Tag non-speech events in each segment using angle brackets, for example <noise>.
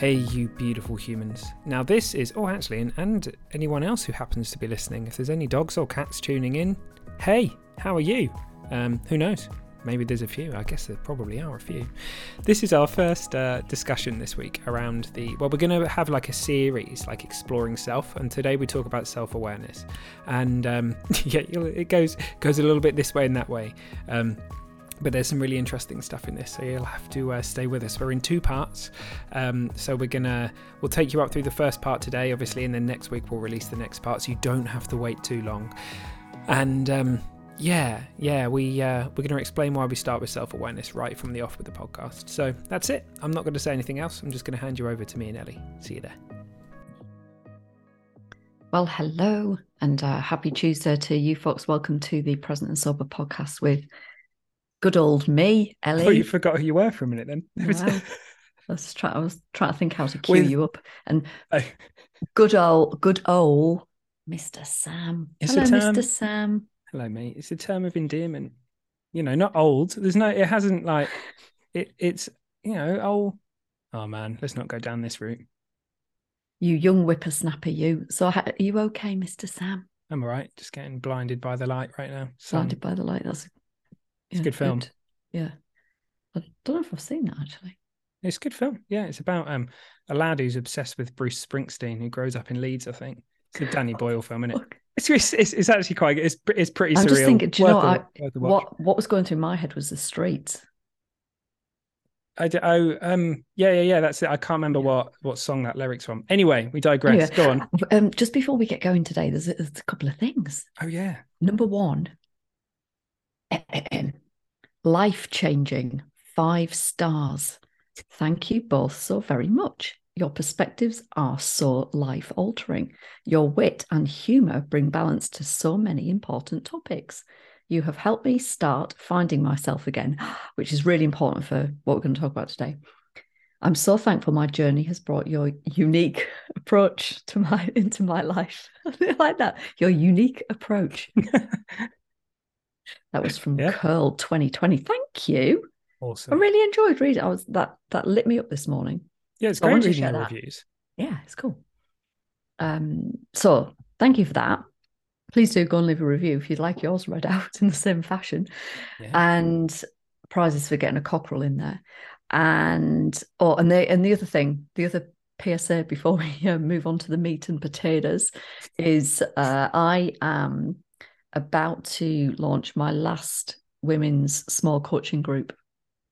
Hey, you beautiful humans. Now, this is, oh, actually, and, and anyone else who happens to be listening, if there's any dogs or cats tuning in, hey, how are you? Um, who knows? Maybe there's a few. I guess there probably are a few. This is our first uh, discussion this week around the. Well, we're going to have like a series, like exploring self, and today we talk about self-awareness, and um, <laughs> yeah, it goes goes a little bit this way and that way. Um, but there's some really interesting stuff in this so you'll have to uh, stay with us. We're in two parts um, so we're gonna we'll take you up through the first part today obviously and then next week we'll release the next part so you don't have to wait too long. And um, yeah yeah we uh, we're to explain why we start with self-awareness right from the off with the podcast. So that's it. I'm not going to say anything else. I'm just going to hand you over to me and ellie. See you there. Well, hello and uh, happy Tuesday to you folks. Welcome to the Present and Sober podcast with good old me, oh, Ellie. Oh, you forgot who you were for a minute then. <laughs> Wow. I was trying. I was trying to think how to cue With... you up, and oh. good old, good old Mr. Sam. It's Hello, um, term... Mr. Sam. Hello, mate. It's a term of endearment. You know, not old. There's no. It hasn't like. It. It's you know. Oh. Oh man, let's not go down this route. You young whippersnapper, you. So, are you okay, Mr. Sam? I'm all right. Just getting blinded by the light right now. Blinded by the light. That's it's a good film. Good. Yeah. I don't know if I've seen that actually. It's a good film. Yeah, it's about um a lad who's obsessed with Bruce Springsteen who grows up in Leeds, I think. It's a Danny Boyle film, isn't it? It's, it's, it's actually quite good. It's it's pretty I'm surreal. just thinking, do you know what, I, what what was going through my head was the streets. I oh um yeah yeah yeah that's it. I can't remember what what song that lyrics from. Anyway, we digress. Anyway, Go on. <laughs> Um, just before we get going today, there's a, there's a couple of things. Oh yeah. Number one, Life changing, five stars. Thank you both so very much. Your perspectives are so life altering. Your wit and humour bring balance to so many important topics. You have helped me start finding myself again, <gasps> which is really important for what we're going to talk about today. I'm so thankful my journey has brought your unique <laughs> approach to my <laughs> into my life. <laughs> I like that. Your unique approach. That was from yeah. Curl 2020. Thank you. Awesome. I really enjoyed reading. I was that that lit me up this morning. Yeah, it's great reading the reviews. Yeah, it's cool. Um, so thank you for that. Please do go and leave a review if you'd like yours read out in the same fashion. Yeah. And prizes for getting a cockerel in there. And oh, and the and the other thing, the other PSA before we uh, move on to the meat and potatoes is uh, I am about to launch my last women's small coaching group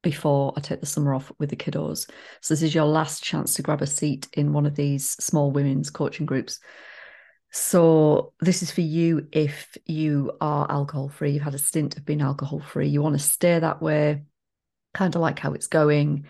before I take the summer off with the kiddos. So this is your last chance to grab a seat in one of these small women's coaching groups. So this is for you if you are alcohol free, you've had a stint of being alcohol free, you want to stay that way, kind of like how it's going,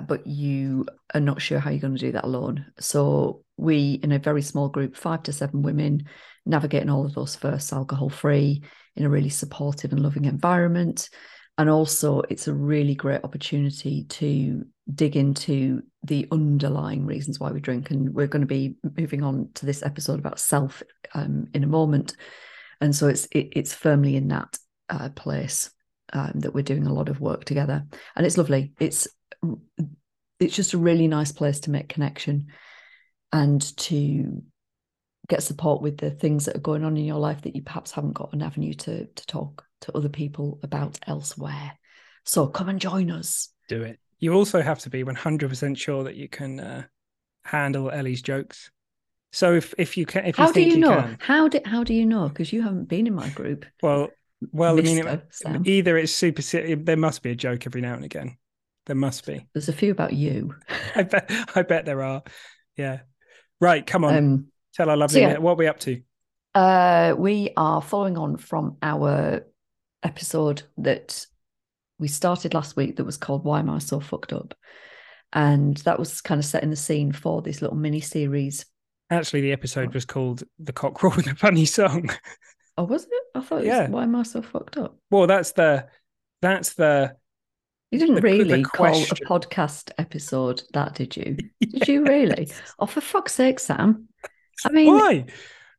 but you are not sure how you're going to do that alone. So we, in a very small group, five to seven women, navigating all of those first alcohol free in a really supportive and loving environment. And also, it's a really great opportunity to dig into the underlying reasons why we drink. And we're going to be moving on to this episode about self um, in a moment. And so it's it, it's firmly in that uh, place um, that we're doing a lot of work together, and it's lovely. It's it's just a really nice place to make connection and to get support with the things that are going on in your life that you perhaps haven't got an avenue to to talk to other people about elsewhere. So come and join us. Do it. You also have to be 100% sure that you can uh, handle Ellie's jokes. So if if you can, if you how do you, you know? Can, how do how do you know? Because you haven't been in my group. Well, well, Mister, I mean, either it's super. There must be a joke every now and again. There must be. There's a few about you. <laughs> I bet. I bet there are. Yeah. Right. Come on. Um, Tell our lovely so yeah, what are we up to? Uh, we are following on from our episode that we started last week that was called Why Am I So Fucked Up? And that was kind of setting the scene for this little mini series. Actually, the episode was called "The Cockerel with a Funny Song." Oh, was it? I thought. It was, Yeah. Why am I so fucked up? Well, that's the that's the You didn't The- the really call a podcast episode that, did you? <laughs> Did you really? Oh, for fuck's sake, Sam! I mean, why.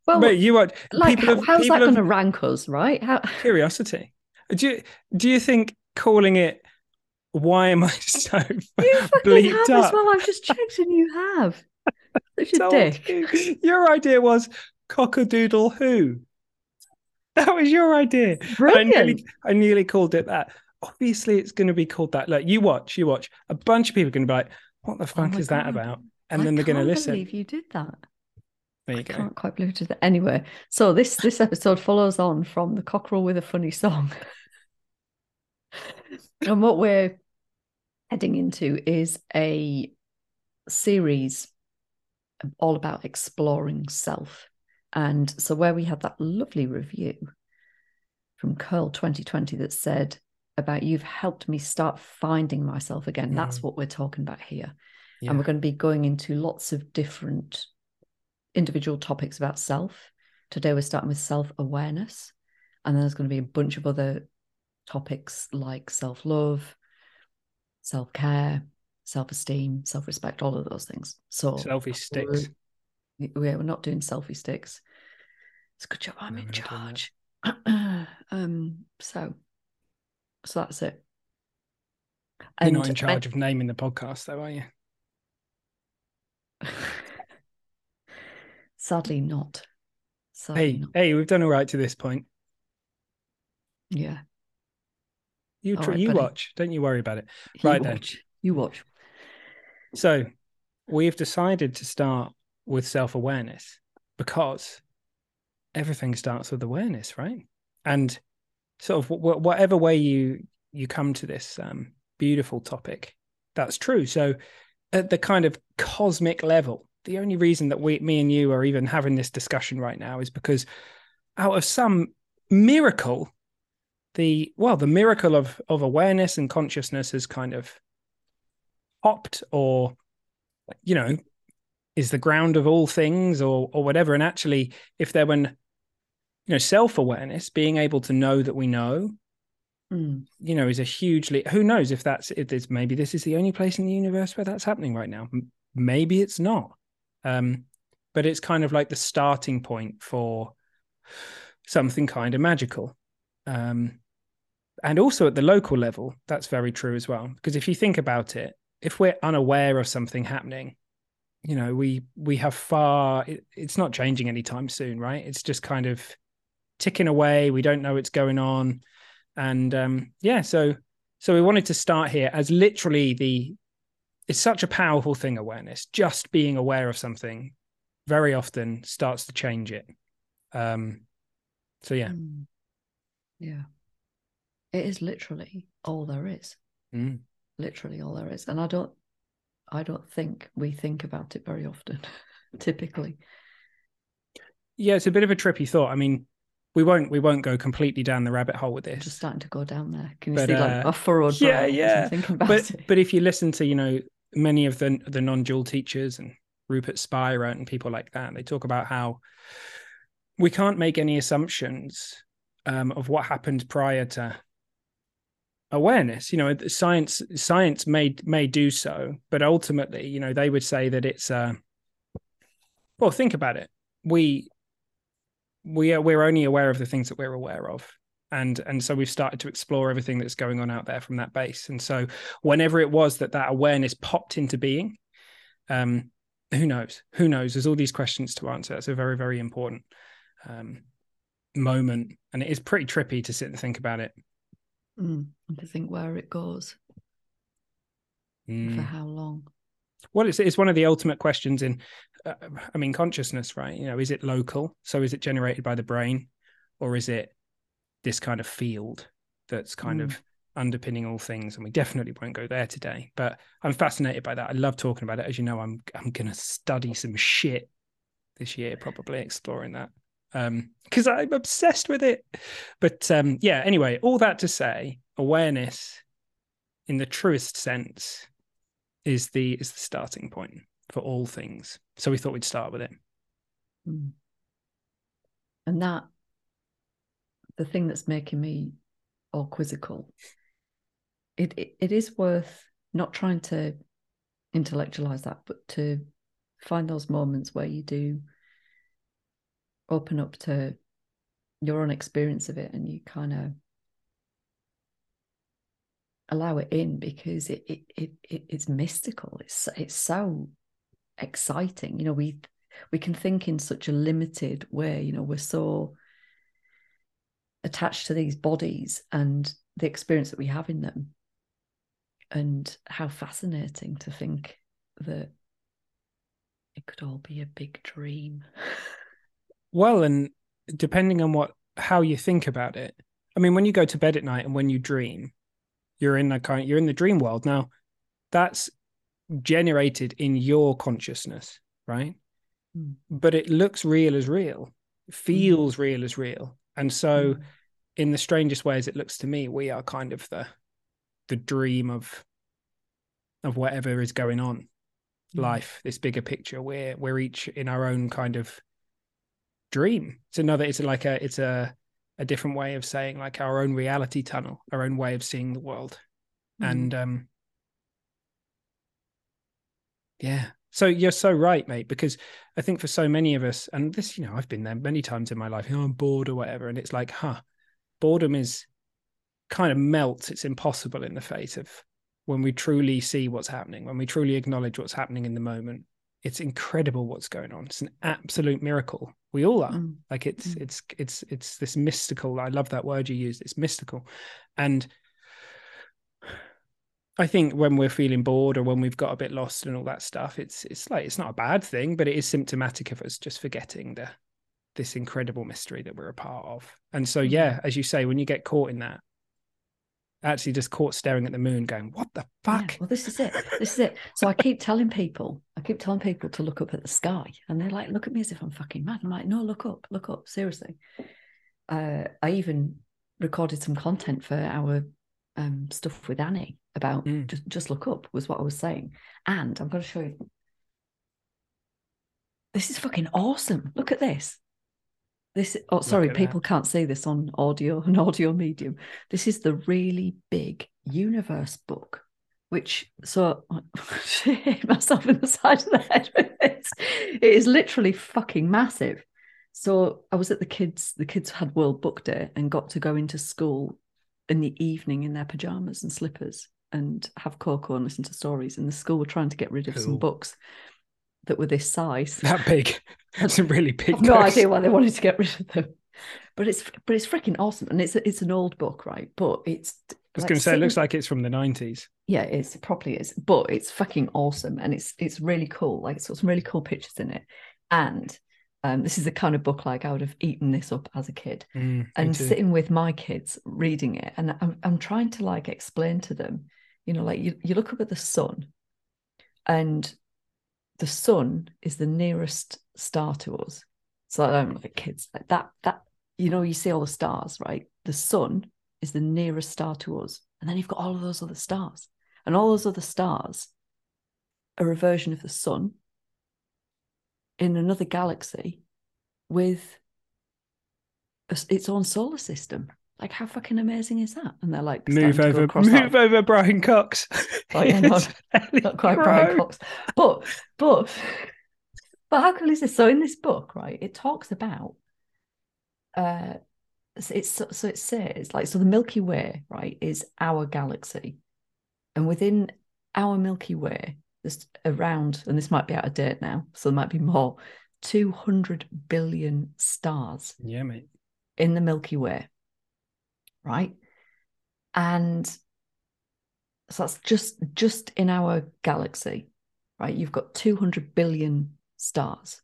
well, Mate, you are like, how, have- how's that going to rank us, right? How? <laughs> curiosity. Do you do you think calling it? Why am I <laughs> so You fucking have as well. I've just checked, and you have. Such a dick. you. Your idea was cockadoodle who. That was your idea. And I Brilliant. nearly, I nearly called it that. Obviously, it's going to be called that. Like you watch, you watch. A bunch of people are going to be like, "What the Oh fuck my is that about?" And I then they're going to can't listen. believe you did that. There you I go. can't quite believe it. Anyway, so this this episode follows on from the cockerel with a funny song, <laughs> and what we're heading into is a series all about exploring self. And so, where we had that lovely review from Curl 2020 that said about you've helped me start finding myself again. That's Mm. what we're talking about here. Yeah. And we're going to be going into lots of different individual topics about self. Today, we're starting with self awareness. And then there's going to be a bunch of other topics like self love, self care, self esteem, self respect, all of those things. So, Selfie sticks. we're, we're not doing selfie sticks. It's a good job I'm No, in we're not doing that. charge. <clears throat> um, so, so that's it. You're not in And- charge of naming the podcast, though, are you? <laughs> Sadly, not. Sadly, Hey, not. hey, we've done all right to this point. Yeah. You tr- right, you buddy. watch. Don't you worry about it. You Right then. You watch. So we've decided to start with self awareness because everything starts with awareness, right? And sort of wh- whatever way you you come to this um, beautiful topic, that's true. So at the kind of cosmic level, the only reason that we, me and you, are even having this discussion right now is because out of some miracle, the well, the miracle of of awareness and consciousness has kind of popped or you know is the ground of all things or or whatever and actually if there were you know self-awareness being able to know that we know Mm. you know is a hugely who knows if that's if there's maybe this is the only place in the universe where that's happening right now. M- maybe it's not. Um but it's kind of like the starting point for something kind of magical. Um and also at the local level that's very true as well. Because if you think about it if we're unaware of something happening you know we we have far it, it's not changing anytime soon right? It's just kind of ticking away we don't know what's going on and um yeah so so we wanted to start here as literally the it's such a powerful thing awareness just being aware of something very often starts to change it um so yeah Mm. Yeah. It is literally all there is. Mm. Literally all there is. And I don't I don't think we think about it very often, <laughs> typically. yeah it's a bit of a trippy thought i mean we won't we won't go completely down the rabbit hole with I'm this just starting to go down there. Can you But, see like uh, a furrowed yeah, brow I'm yeah. thinking about but it? but if you listen to you know many of the the non-dual teachers and Rupert Spira and people like that, they talk about how we can't make any assumptions um, of what happened prior to awareness. You know, science science may may do so, but ultimately, you know, they would say that it's uh, well, think about it. We we are we're only aware of the things that we're aware of. And and so we've started to explore everything that's going on out there from that base. And so whenever it was that that awareness popped into being um who knows? Who knows? There's all these questions to answer. It's a very very important um moment. And it is pretty trippy to sit and think about it. Mm, and to think where it goes. For Mm. how long. Well it's, it's one of the ultimate questions in uh, i mean consciousness right? You know is it local? So is it generated by the brain? Or is it this kind of field that's kind Mm. of underpinning all things? And we definitely won't go there today but i'm fascinated by that. I love talking about it. As you know i'm i'm going to study some shit this year probably exploring that um because i'm obsessed with it. But um yeah anyway all that to say awareness in the truest sense is the is the starting point for all things. So we thought we'd start with it. Mm. And that the thing that's making me all quizzical, it, it it is worth not trying to intellectualize that, but to find those moments where you do open up to your own experience of it and you kind of allow it in because it, it it, it it's mystical. It's it's so exciting. You know we we can think in such a limited way. You know we're so attached to these bodies and the experience that we have in them. And how fascinating to think that it could all be a big dream. Well and depending on what how you think about it i mean when you go to bed at night and when you dream you're in that kind you're in the dream world now that's generated in your consciousness right mm. but it looks real as real feels mm. real as real and so mm. in the strangest ways it looks to me we are kind of the the dream of of whatever is going on hmm. life this bigger picture we're we're each in our own kind of dream it's another it's like a it's a a different way of saying like our own reality tunnel, our own way of seeing the world. Mm. And um yeah. So you're so right, mate, because I think for so many of us, and this, you know, I've been there many times in my life, you know, I'm bored or whatever. And it's like, huh, boredom is kind of melts. It's impossible in the face of when we truly see what's happening, when we truly acknowledge what's happening in the moment. It's incredible what's going on. It's an absolute miracle we all are mm. like it's mm. it's it's it's this mystical i love that word you used it's mystical and i think when we're feeling bored or when we've got a bit lost and all that stuff it's it's like it's not a bad thing but it is symptomatic of us just forgetting the this incredible mystery that we're a part of and so yeah mm. as you say when you get caught in that actually just caught staring at the moon going what the fuck? yeah, well this is it this is it. So i keep telling people i keep telling people to look up at the sky and they're like look at me as if i'm fucking mad. I'm like no look up look up seriously. Uh, i even recorded some content for our um, stuff with annie about mm. just just look up was what i was saying. And i'm going to show you this is fucking awesome. Look at this this oh sorry, people that. can't see this on audio <laughs> and audio medium. This is the really big universe book, which so <laughs> hit myself in the side of the head with this. It is literally fucking massive. So I was at the kids, the kids had World Book Day and got to go into school in the evening in their pajamas and slippers and have cocoa and listen to stories. And the school were trying to get rid of cool. some books that were this size. That big. <laughs> That's a really <laughs> big. no idea why they wanted to get rid of them. But it's but it's freaking awesome, and it's it's an old book, right? But it's. I was like going to say, it looks like it's from the nineties. Yeah, it is. It probably is, but it's fucking awesome, and it's it's really cool. Like it's got some really cool pictures in it, and um, this is the kind of book like I would have eaten this up as a kid, mm, and sitting with my kids reading it, and I'm I'm trying to like explain to them, you know, like you you look up at the sun, and the sun is the nearest star to us. So I don't like kids like that. That you know, you see all the stars, right? The sun is the nearest star to us, and then you've got all of those other stars, and all those other stars are a version of the sun in another galaxy with its own solar system. Like, how fucking amazing is that? And they're like, move over, move over, Brian Cox. <laughs> Like, yeah, <laughs> not, not quite Brian Cox, but but but how cool is this? So in this book, right, it talks about uh, it's so it says like so the Milky Way, right, is our galaxy, and within our Milky Way, there's around, and this might be out of date now, so there might be more, two hundred billion stars. Yeah, mate. In the Milky Way right? And so that's just just in our galaxy, right? You've got 200 billion stars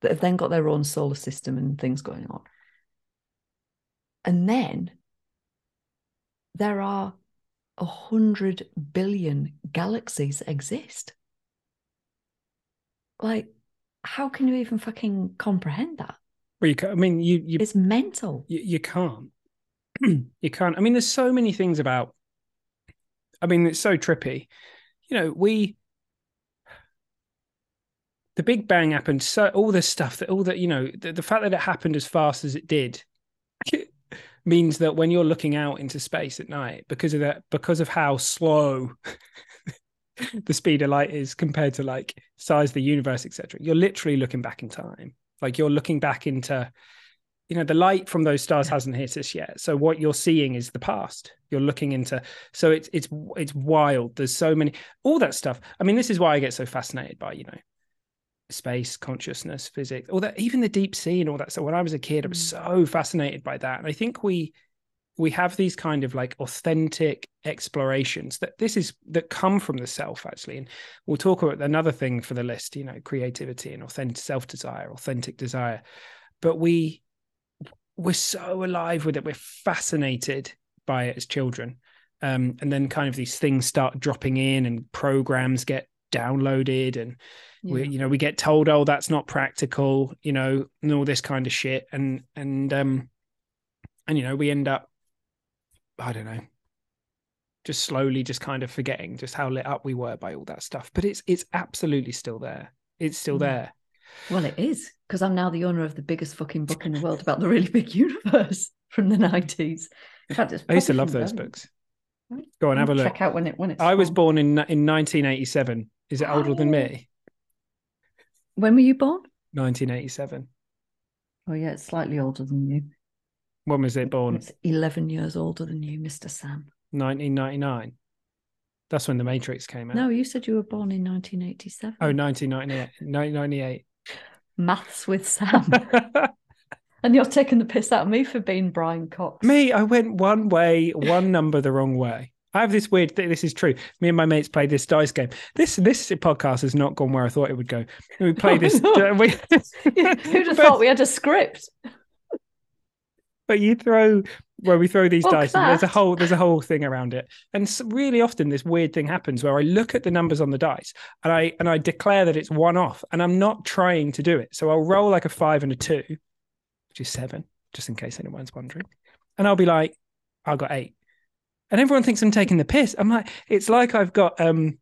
that have then got their own solar system and things going on. And then there are a hundred billion galaxies exist. Like, how can you even fucking comprehend that? Well, you can, I mean, you, you it's mental. You, you can't. <clears throat> you can't. I mean, there's so many things about. I mean, it's so trippy. You know, we the Big Bang happened. So all this stuff that all that you know, the, the fact that it happened as fast as it did <laughs> means that when you're looking out into space at night, because of that, because of how slow <laughs> the speed of light is compared to like size of the universe, etc., you're literally looking back in time. Like you're looking back into you know the light from those stars hasn't hit us yet. So what you're seeing is the past. You're looking into so it's it's it's wild. There's so many all that stuff. I mean this is why i get so fascinated by you know space consciousness physics all that even the deep sea and all that so when i was a kid i was mm. so fascinated by that. And i think we we have these kind of like authentic explorations that this is that come from the self actually. And we'll talk about another thing for the list you know creativity and authentic self desire authentic desire. But we we're so alive with it. We're fascinated by it as children. Um, and then kind of these things start dropping in and programs get downloaded and yeah. we you know we get told oh that's not practical you know and all this kind of shit and and um and you know we end up i don't know just slowly just kind of forgetting just how lit up we were by all that stuff but it's it's absolutely still there it's still mm. there well, it is because I'm now the owner of the biggest fucking book in the world about the really <laughs> big universe from the 90s. In fact, I used to love those books. Go on, have a look. Check out when it when it's. I was born in in 1987. Is it older than me? Oh. When were you born? 1987. Oh yeah, it's slightly older than you. When was it born? It's 11 years older than you, Mr. Sam. 1999. That's when The Matrix came out. No, you said you were born in 1987. Oh, 1998. 1998 maths with Sam. <laughs> <laughs> and you're taking the piss out of me for being Brian Cox. Me, I went one way, one number the wrong way. I have this weird. This is true. Me and my mates played this dice game. This this podcast has not gone where I thought it would go. We played <laughs> this. Uh, we, Who'd have thought we had a script? But you throw where we throw these Book dice, and there's a whole there's a whole thing around it. And really often this weird thing happens where I look at the numbers on the dice and I and I declare that it's one off, and I'm not trying to do it. So I'll roll like a five and a two, which is seven, just in case anyone's wondering, and I'll be like, I got eight, and everyone thinks I'm taking the piss. I'm like, it's like I've got um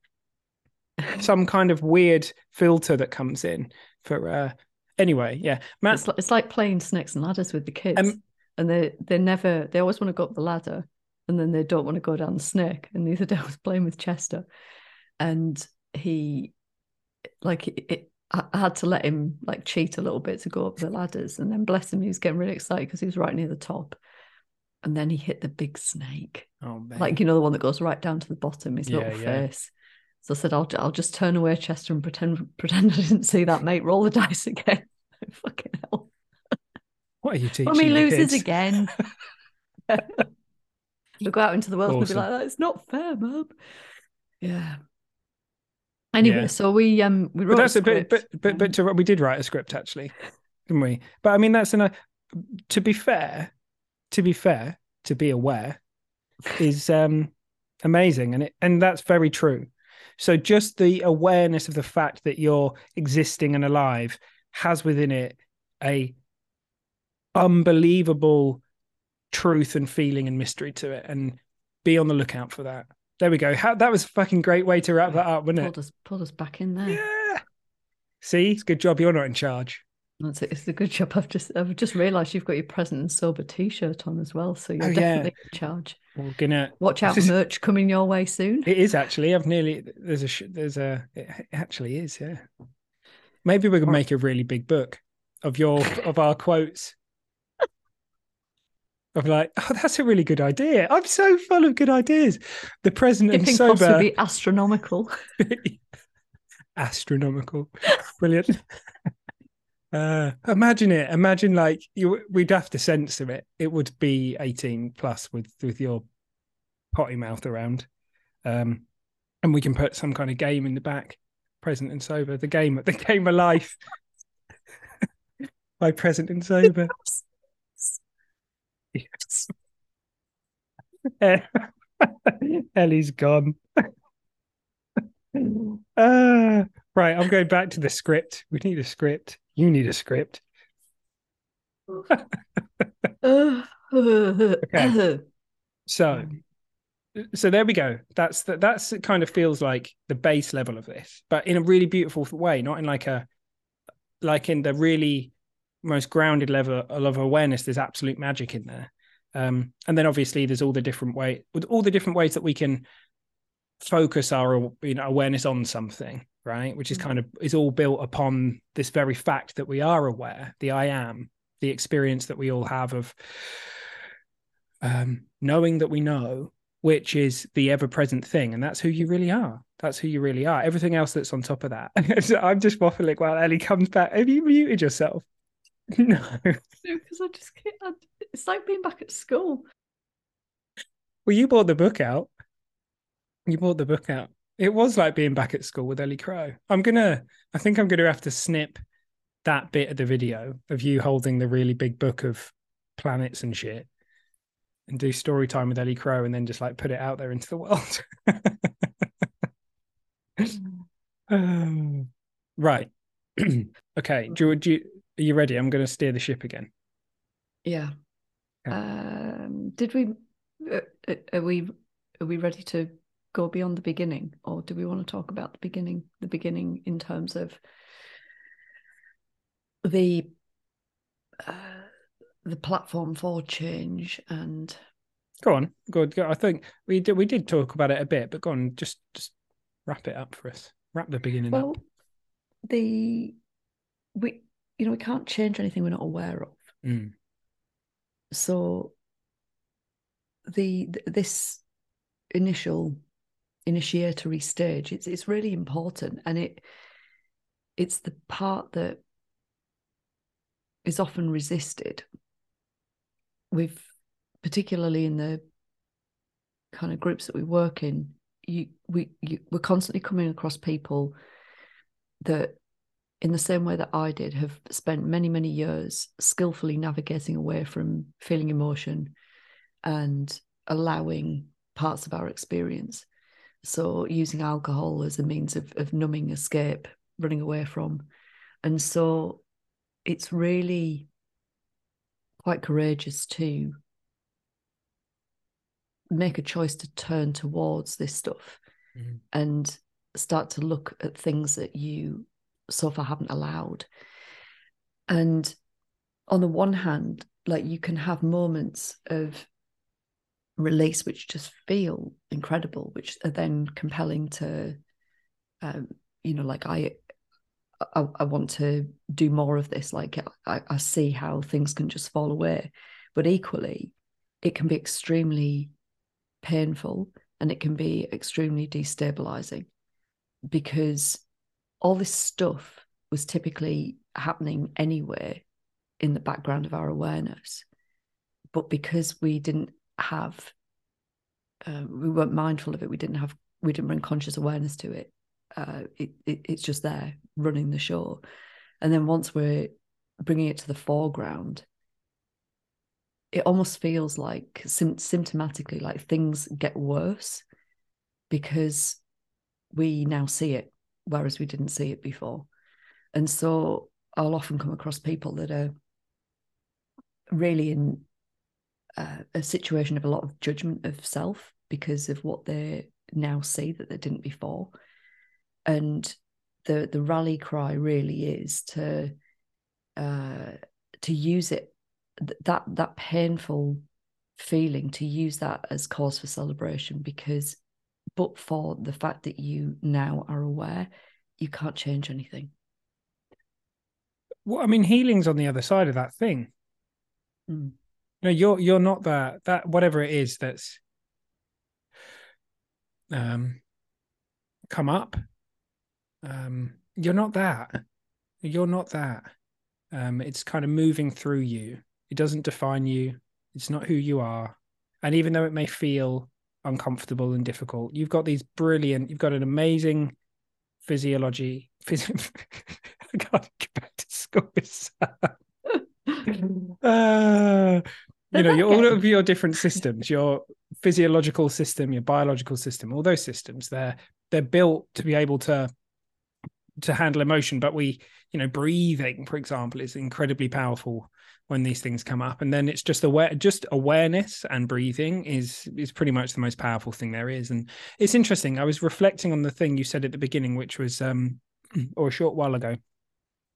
<laughs> some kind of weird filter that comes in for uh anyway yeah Matt, it's, like, it's like playing snakes and ladders with the kids um, and they they never they always want to go up the ladder and then they don't want to go down the snake and the other day I was playing with Chester. And he like it, I had to let him like cheat a little bit to go up the ladders and then bless him he was getting really excited because he was right near the top. And then he hit the big snake. Oh man. like you know the one that goes right down to the bottom his yeah, little yeah. face. So I said I'll I'll just turn away Chester and pretend pretend I didn't see that mate. Roll the dice again. <laughs> Fucking hell what are you teaching? Mummy loses again. <laughs> You'll go out into the world awesome. and be like, "That's not fair, mum." Yeah. Anyway, yeah. so we um we wrote. But that's a, a bit, but but but to, we did write a script actually, didn't we? But I mean, that's enough. To be fair, to be fair, to be aware, is um amazing, and it and that's very true. So just the awareness of the fact that you're existing and alive has within it a unbelievable truth and feeling and mystery to it and be on the lookout for that there we go How, that was a fucking great way to wrap that up wasn't pulled it us, pulled us back in there yeah see it's good job you're not in charge that's it. It's a good job. I've just I've just realised you've got your present and sober T-shirt on as well, so you're oh, definitely yeah. in charge. We're gonna watch out. <laughs> Is, merch coming your way soon. It is actually. I've nearly there's a there's a it actually is. Yeah. Maybe we could make a really big book of your of our quotes. I'm like, oh, that's a really good idea. I'm so full of good ideas. The present and sober. possibly astronomical. <laughs> astronomical, brilliant. <laughs> Uh, imagine it. Imagine like you. We'd have to censor it. It would be 18 plus with with your potty mouth around, um, and we can put some kind of game in the back. Present and sober. The game. <laughs> The game of life. By present and sober. <laughs> Ellie's gone. uh, <laughs> right, I'm going back to the script. We need a script. You need a script. <laughs> okay. So, so there we go. That's the, that's it. Kind of feels like the base level of this, but in a really beautiful way, not in like a like in the really most grounded level of awareness, there's absolute magic in there. Um, and then obviously there's all the different way, with all the different ways that we can focus our you know awareness on something, right? Which is mm. kind of is all built upon this very fact that we are aware, the I am, the experience that we all have of um, knowing that we know, which is the ever-present thing, and that's who you really are. That's who you really are. Everything else that's on top of that. <laughs> I'm just waffling while Ellie comes back. Have you muted yourself? <laughs> No, because I just can't. It's like being back at school. Well, you bought the book out. You bought the book out. It was like being back at school with Ellie Crow. I'm gonna. I think I'm gonna have to snip that bit of the video of you holding the really big book of planets and shit, and do story time with Ellie Crow, and then just like put it out there into the world. um, <laughs> <sighs> <sighs> right. <clears throat> okay. Do, do you, are you ready? I'm going to steer the ship again. Yeah. Okay. Um, did we? Uh, uh, are we? Are we ready to go beyond the beginning, or do we want to talk about the beginning? The beginning in terms of the uh, the platform for change and. Go on, good. Go. I think we did. We did talk about it a bit, but go on. Just, just wrap it up for us. Wrap the beginning up. well, up. The we you know, we can't change anything we're not aware of. Mm. So the this initial initiatory stage, it's it's really important, and it it's the part that is often resisted. We've particularly in the kind of groups that we work in, you we you, we're constantly coming across people that in the same way that I did, have spent many, many years skillfully navigating away from feeling emotion and allowing parts of our experience. So, using alcohol as a means of, of numbing, escape, running away from. And so, it's really quite courageous to make a choice to turn towards this stuff mm-hmm. and start to look at things that you so far haven't allowed. And on the one hand, like you can have moments of release which just feel incredible, which are then compelling to, um, you know, like I, I, I, want to do more of this. Like I, I see how things can just fall away, but equally, it can be extremely painful and it can be extremely destabilizing because all this stuff was typically happening anyway in the background of our awareness. But because we didn't have, uh, we weren't mindful of it, we didn't have, we didn't bring conscious awareness to it. Uh, it, it, it's just there running the show. And then once we're bringing it to the foreground, it almost feels like sim- symptomatically like things get worse because we now see it whereas we didn't see it before. And so I'll often come across people that are really in uh, a situation of a lot of judgment of self because of what they now see that they didn't before. And the the rally cry really is to uh, to use it that that painful feeling to use that as cause for celebration because but for the fact that you now are aware, you can't change anything. Well, I mean, healing's on the other side of that thing. Mm. No, you're you're not that that whatever it is that's um come up. Um, you're not that. You're not that. Um, it's kind of moving through you. It doesn't define you. It's not who you are. And even though it may feel uncomfortable and difficult. You've got these brilliant, you've got an amazing physiology. Phys- <laughs> I can't get back to school. <laughs> uh, you know, your, all of your different systems, your physiological system, your biological system, all those systems, they're they're built to be able to to handle emotion. But we, you know, breathing, for example, is incredibly powerful when these things come up. And then it's just aware just awareness and breathing is is pretty much the most powerful thing there is. And it's interesting i was reflecting on the thing you said at the beginning which was um <clears throat> or a short while ago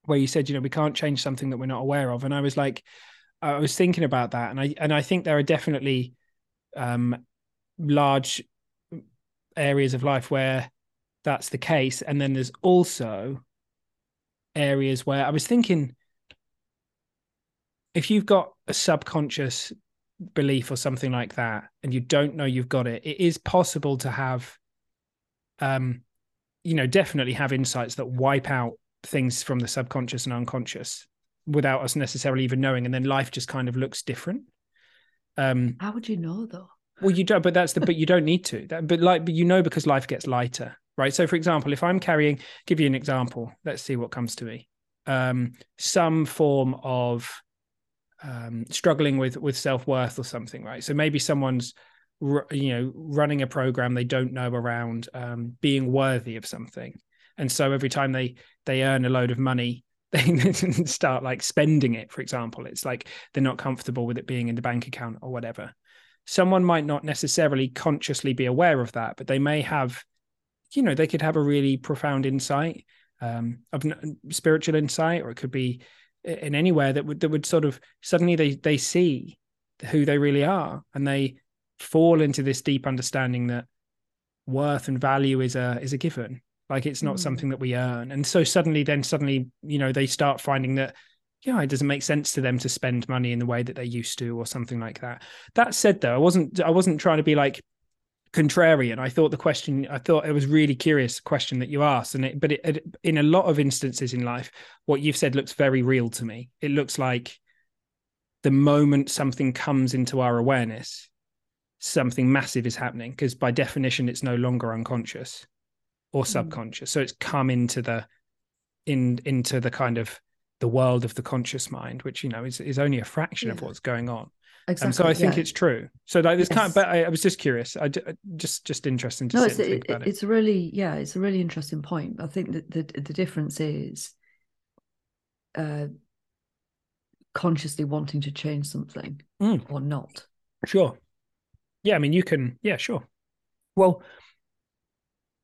where you said, you know, we can't change something that we're not aware of. And I was like, I was thinking about that, and I and I think there are definitely um, large areas of life where that's the case, and then there's also areas where I was thinking if you've got a subconscious belief or something like that and you don't know you've got it it is possible to have um you know definitely have insights that wipe out things from the subconscious and unconscious without us necessarily even knowing and then life just kind of looks different. Um how would you know though? well you don't but that's the but you don't need to. That, but like but you know because life gets lighter right? So for example if i'm carrying give you an example. Let's see what comes to me. Um some form of um struggling with with self-worth or something right? So maybe someone's you know running a program they don't know around um being worthy of something. And so every time they they earn a load of money <laughs> they start like spending it for example. It's like they're not comfortable with it being in the bank account or whatever. Someone might not necessarily consciously be aware of that but they may have you know they could have a really profound insight um, of spiritual insight or it could be in anywhere that would that would sort of suddenly they they see who they really are and they fall into this deep understanding that worth and value is a is a given like it's not mm. something that we earn. And so suddenly, then suddenly, you know, they start finding that, yeah, it doesn't make sense to them to spend money in the way that they used to, or something like that. That said, though, I wasn't I wasn't trying to be like contrarian. I thought the question, I thought it was really curious question that you asked, and it, but it, it, in a lot of instances in life, what you've said looks very real to me. It looks like the moment something comes into our awareness, something massive is happening because by definition, it's no longer unconscious or mm. subconscious. Mm. So it's come into the in into the kind of the world of the conscious mind, which you know is is only a fraction yeah. of what's going on. Exactly. Um, so I think yeah. it's true. So like this yes. kind of, but I, I, was just curious. I just just interesting to no, it's, it, it. It's a really yeah, it's a really interesting point. I think that the the difference is uh consciously wanting to change something mm. or not. Sure. Yeah, I mean you can yeah, sure. Well,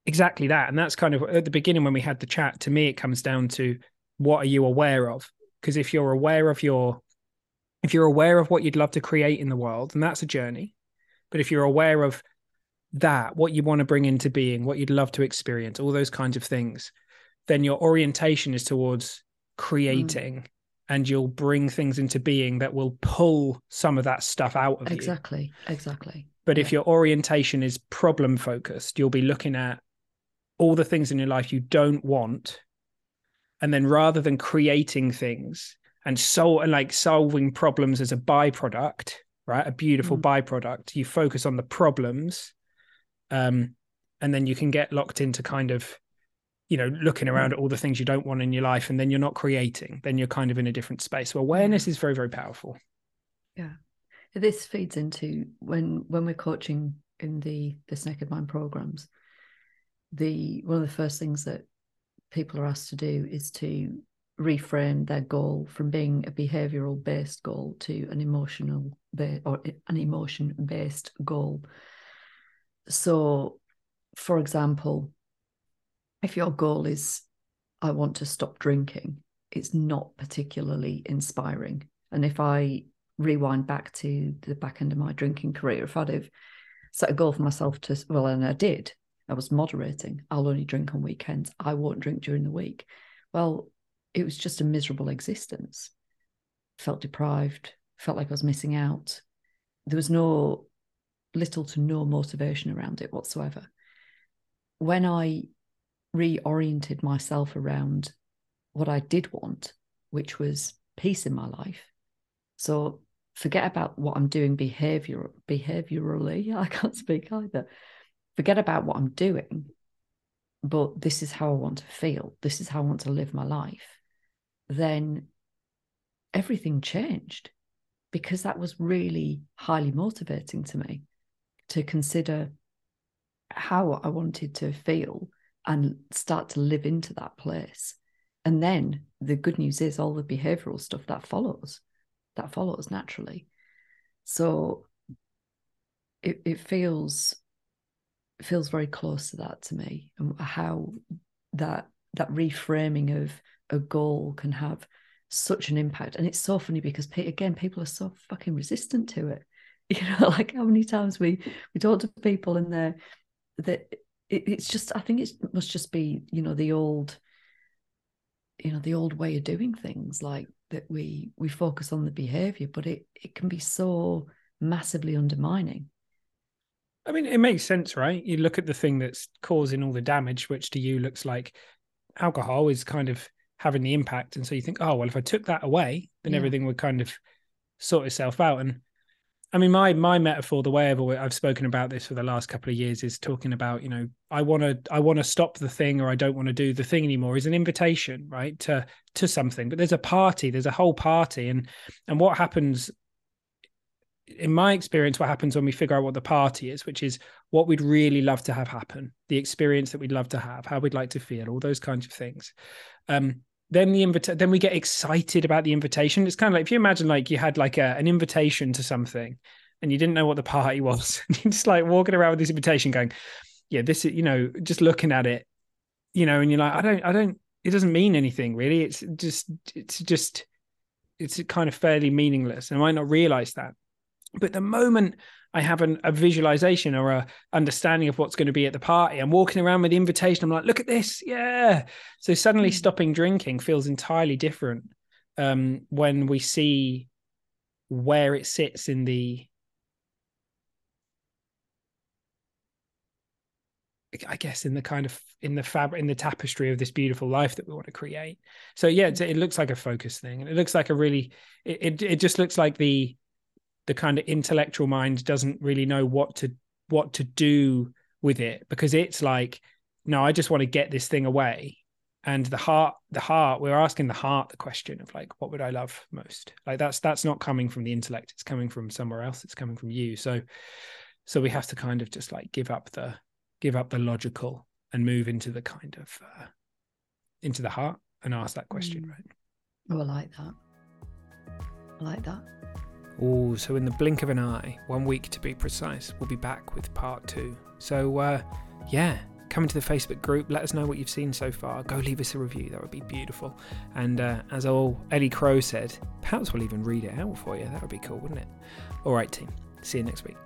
exactly that and that's kind of at the beginning when we had the chat to me it comes down to what are you aware of because if you're aware of your if you're aware of what you'd love to create in the world and that's a journey but if you're aware of that what you want to bring into being what you'd love to experience all those kinds of things then your orientation is towards creating mm. and you'll bring things into being that will pull some of that stuff out of exactly, you exactly exactly but yeah. if your orientation is problem focused you'll be looking at all the things in your life you don't want and then rather than creating things and so and like solving problems as a byproduct right? A beautiful mm. byproduct. You focus on the problems um and then you can get locked into kind of you know looking around mm. at all the things you don't want in your life and then you're not creating. Then you're kind of in a different space. So awareness is very very powerful. Yeah. This feeds into when when we're coaching in the the naked mind programs the one of the first things that people are asked to do is to reframe their goal from being a behavioral based goal to an emotional or an emotion based goal so for example if your goal is i want to stop drinking it's not particularly inspiring and if i rewind back to the back end of my drinking career if i'd have set a goal for myself to well and i did I was moderating. I'll only drink on weekends. I won't drink during the week. Well, it was just a miserable existence. Felt deprived, felt like I was missing out. There was no little to no motivation around it whatsoever. When I reoriented myself around what I did want, which was peace in my life. So forget about what I'm doing behavior behaviorally. <laughs> I can't speak either forget about what I'm doing, but this is how I want to feel. This is how I want to live my life. Then everything changed because that was really highly motivating to me to consider how I wanted to feel and start to live into that place. And then the good news is all the behavioral stuff that follows, that follows naturally. So it, it feels feels very close to that to me and how that that reframing of a goal can have such an impact. And it's so funny because again, people are so fucking resistant to it. <laughs> You know, like how many times we we talk to people and they're that it, it's just I think it must just be you know the old you know the old way of doing things like that we we focus on the behavior but it it can be so massively undermining I mean, it makes sense, right? You look at the thing that's causing all the damage, which to you looks like alcohol is kind of having the impact. And so you think, oh, well, if I took that away, then yeah. everything would kind of sort itself out. And I mean, my my metaphor, the way I've always, I've spoken about this for the last couple of years, is talking about, you know, I want to I want to stop the thing, or I don't want to do the thing anymore. Is an invitation, right, to to something. But there's a party, there's a whole party, and and what happens in my experience, what happens when we figure out what the party is, which is what we'd really love to have happen, the experience that we'd love to have, how we'd like to feel, all those kinds of things. Um, then the invita- then we get excited about the invitation. It's kind of like if you imagine like you had like a, an invitation to something and you didn't know what the party <laughs> was, and you're just like walking around with this invitation going, Yeah, this is, you know, just looking at it, you know, and you're like, I don't, I don't, it doesn't mean anything really. It's just, it's just, it's kind of fairly meaningless. And I might not realize that. But the moment I have an, a visualization or a understanding of what's going to be at the party, I'm walking around with the invitation. I'm like, look at this, yeah. So suddenly, mm. stopping drinking feels entirely different um, when we see where it sits in the I guess in the kind of in the fabric in the tapestry of this beautiful life that we want to create. So yeah, it looks like a focus thing, and it looks like a really it, it, it just looks like the the kind of intellectual mind doesn't really know what to what to do with it because it's like no i just want to get this thing away. And the heart the heart we're asking the heart the question of like what would i love most? Like that's that's not coming from the intellect. It's coming from somewhere else. It's coming from you. So so we have to kind of just like give up the give up the logical and move into the kind of uh, into the heart and ask that question mm. right? Oh i like that. I like that Oh, so in the blink of an eye, one week to be precise, we'll be back with part two. So, uh, yeah, come into the Facebook group. Let us know what you've seen so far. Go leave us a review. That would be beautiful. And uh, as old Eddie Crow said, perhaps we'll even read it out for you. That would be cool, wouldn't it? All right, team. See you next week.